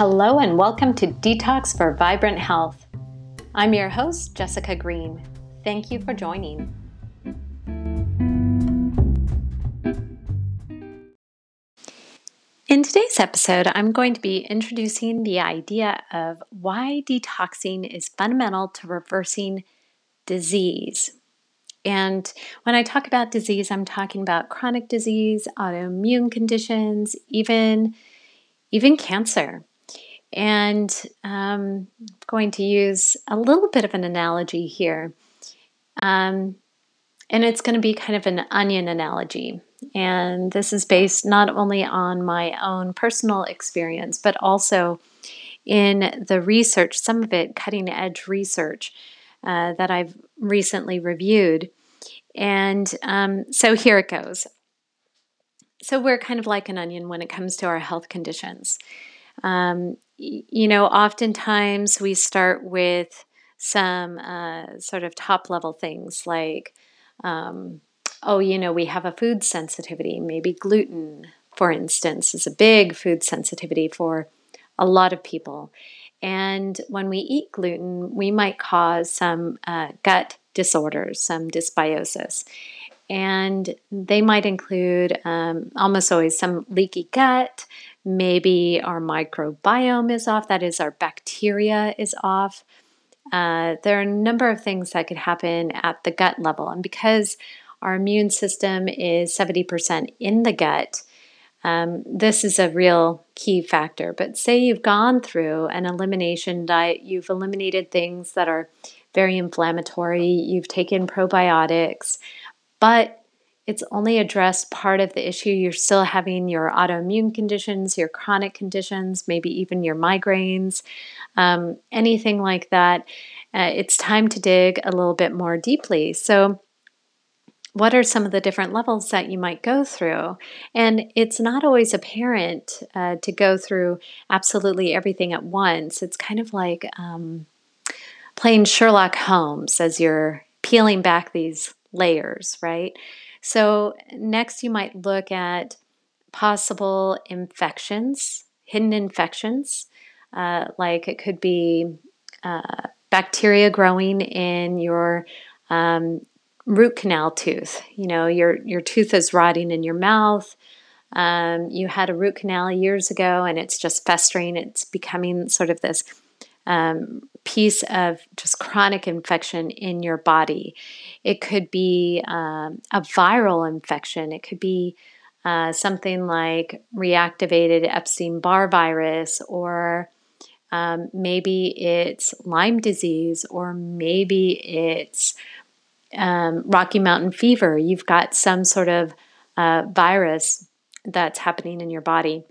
Hello, and welcome to Detox for Vibrant Health. I'm your host, Jessica Green. Thank you for joining. In today's episode, I'm going to be introducing the idea of why detoxing is fundamental to reversing disease. And when I talk about disease, I'm talking about chronic disease, autoimmune conditions, even, even cancer. And um, I'm going to use a little bit of an analogy here. Um, and it's going to be kind of an onion analogy. And this is based not only on my own personal experience, but also in the research, some of it cutting edge research uh, that I've recently reviewed. And um, so here it goes. So we're kind of like an onion when it comes to our health conditions. Um, you know, oftentimes we start with some uh, sort of top level things like, um, oh, you know, we have a food sensitivity. Maybe gluten, for instance, is a big food sensitivity for a lot of people. And when we eat gluten, we might cause some uh, gut disorders, some dysbiosis. And they might include um, almost always some leaky gut, maybe our microbiome is off, that is, our bacteria is off. Uh, there are a number of things that could happen at the gut level. And because our immune system is 70% in the gut, um, this is a real key factor. But say you've gone through an elimination diet, you've eliminated things that are very inflammatory, you've taken probiotics, but it's only addressed part of the issue. You're still having your autoimmune conditions, your chronic conditions, maybe even your migraines, um, anything like that. Uh, it's time to dig a little bit more deeply. So, what are some of the different levels that you might go through? And it's not always apparent uh, to go through absolutely everything at once. It's kind of like um, playing Sherlock Holmes as you're peeling back these layers, right? So, next you might look at possible infections, hidden infections, uh, like it could be uh, bacteria growing in your um, root canal tooth. You know, your your tooth is rotting in your mouth. Um, you had a root canal years ago, and it's just festering. It's becoming sort of this um, piece of just chronic infection in your body. It could be um, a viral infection. It could be uh, something like reactivated Epstein Barr virus, or um, maybe it's Lyme disease, or maybe it's um, Rocky Mountain fever. You've got some sort of uh, virus that's happening in your body.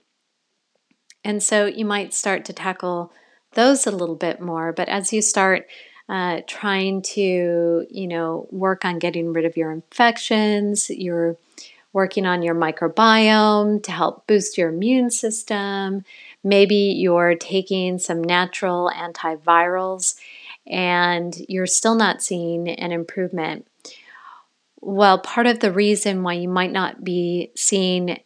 And so you might start to tackle those a little bit more. But as you start uh, trying to, you know, work on getting rid of your infections, you're working on your microbiome to help boost your immune system. Maybe you're taking some natural antivirals and you're still not seeing an improvement. Well, part of the reason why you might not be seeing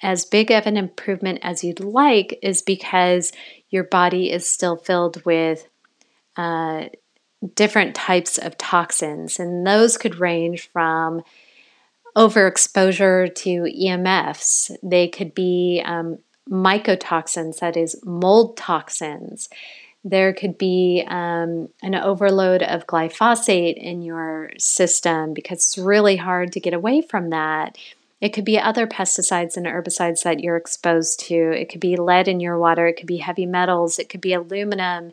as big of an improvement as you'd like is because your body is still filled with uh, different types of toxins, and those could range from overexposure to EMFs. They could be um, mycotoxins, that is, mold toxins. There could be um, an overload of glyphosate in your system because it's really hard to get away from that. It could be other pesticides and herbicides that you're exposed to. It could be lead in your water. It could be heavy metals. It could be aluminum.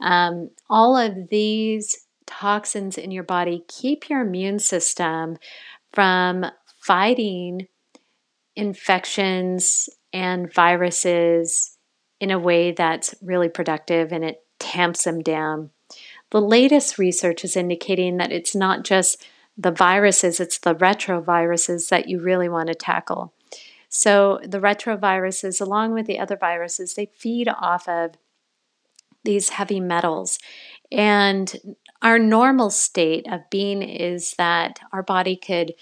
Um, all of these toxins in your body keep your immune system from fighting infections and viruses in a way that's really productive and it tamps them down. The latest research is indicating that it's not just the viruses, it's the retroviruses that you really want to tackle. So, the retroviruses, along with the other viruses, they feed off of these heavy metals. And our normal state of being is that our body could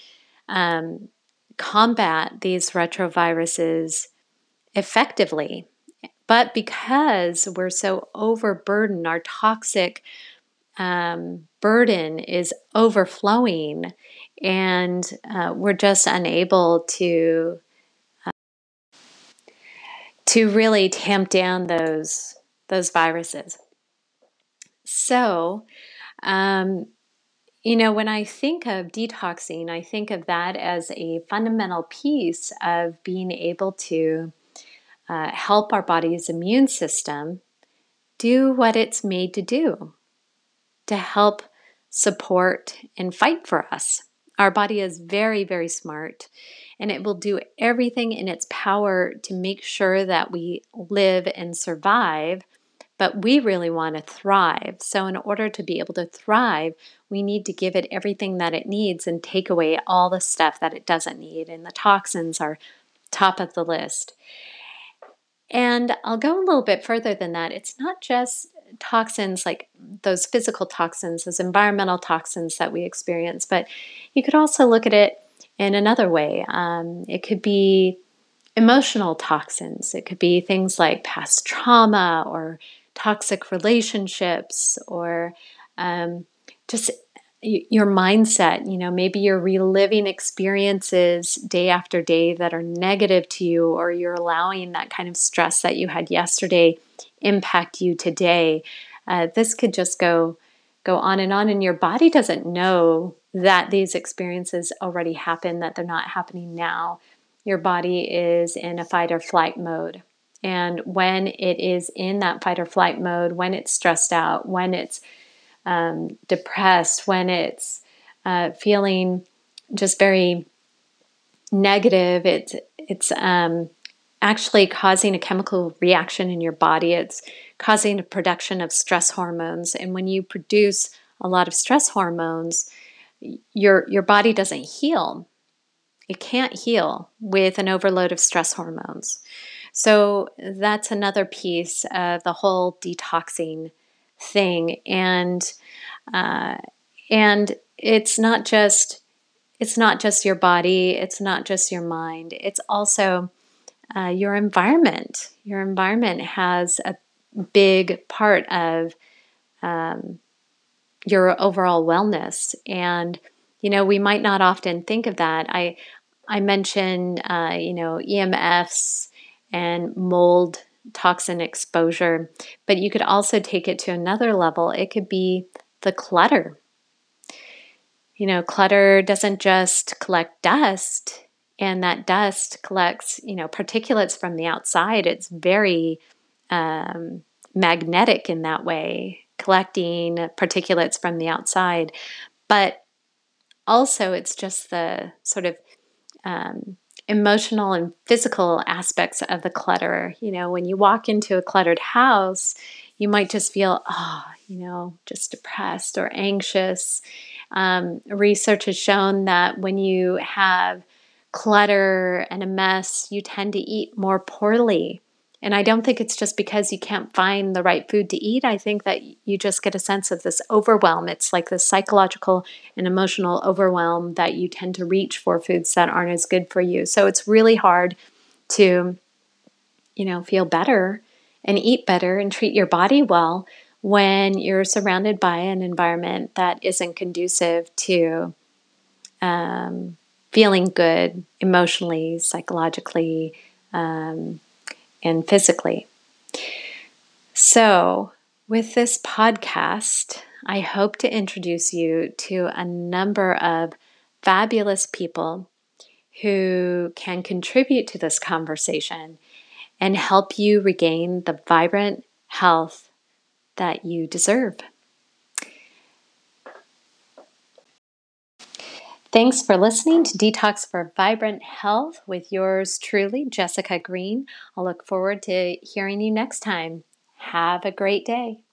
um, combat these retroviruses effectively But because we're so overburdened, our toxic um, burden is overflowing, and uh, we're just unable to uh, to really tamp down those those viruses. So, um, you know, when I think of detoxing, I think of that as a fundamental piece of being able to uh, help our body's immune system do what it's made to do to help support and fight for us. Our body is very, very smart and it will do everything in its power to make sure that we live and survive. But we really want to thrive. So, in order to be able to thrive, we need to give it everything that it needs and take away all the stuff that it doesn't need. And the toxins are top of the list. And I'll go a little bit further than that. It's not just toxins like those physical toxins, those environmental toxins that we experience, but you could also look at it in another way. Um, it could be emotional toxins, it could be things like past trauma or toxic relationships or um, just your mindset. You know, maybe you're reliving experiences day after day that are negative to you, or you're allowing that kind of stress that you had yesterday impact you today. Uh, this could just go go on and on, and your body doesn't know that these experiences already happened, that they're not happening now. Your body is in a fight or flight mode. And when it is in that fight or flight mode, when it's stressed out, when it's um, depressed, when it's uh, feeling just very negative, it's it's um, actually causing a chemical reaction in your body. It's causing a production of stress hormones, and when you produce a lot of stress hormones, your your body doesn't heal. It can't heal with an overload of stress hormones. So that's another piece of the whole detoxing thing. And uh, and it's not just it's not just your body it's not just your mind it's also uh, your environment. Your environment has a big part of um, your overall wellness. And you know we might not often think of that. I i mentioned uh, you know emfs and mold toxin exposure. But you could also take it to another level. It could be the clutter. You know, clutter doesn't just collect dust, and that dust collects, you know, particulates from the outside. It's very um, magnetic in that way, collecting particulates from the outside. But also, it's just the sort of um, emotional and physical aspects of the clutter. You know, when you walk into a cluttered house, you might just feel, oh, you know, just depressed or anxious. Um, research has shown that when you have clutter and a mess, you tend to eat more poorly. And I don't think it's just because you can't find the right food to eat. I think that you just get a sense of this overwhelm. It's like this psychological and emotional overwhelm that you tend to reach for foods that aren't as good for you. So it's really hard to, you know, feel better and eat better and treat your body well when you're surrounded by an environment that isn't conducive to um, feeling good emotionally, psychologically. Um, and physically. So, with this podcast, I hope to introduce you to a number of fabulous people who can contribute to this conversation and help you regain the vibrant health that you deserve. Thanks for listening to Detox for Vibrant Health with yours truly, Jessica Green. I'll look forward to hearing you next time. Have a great day.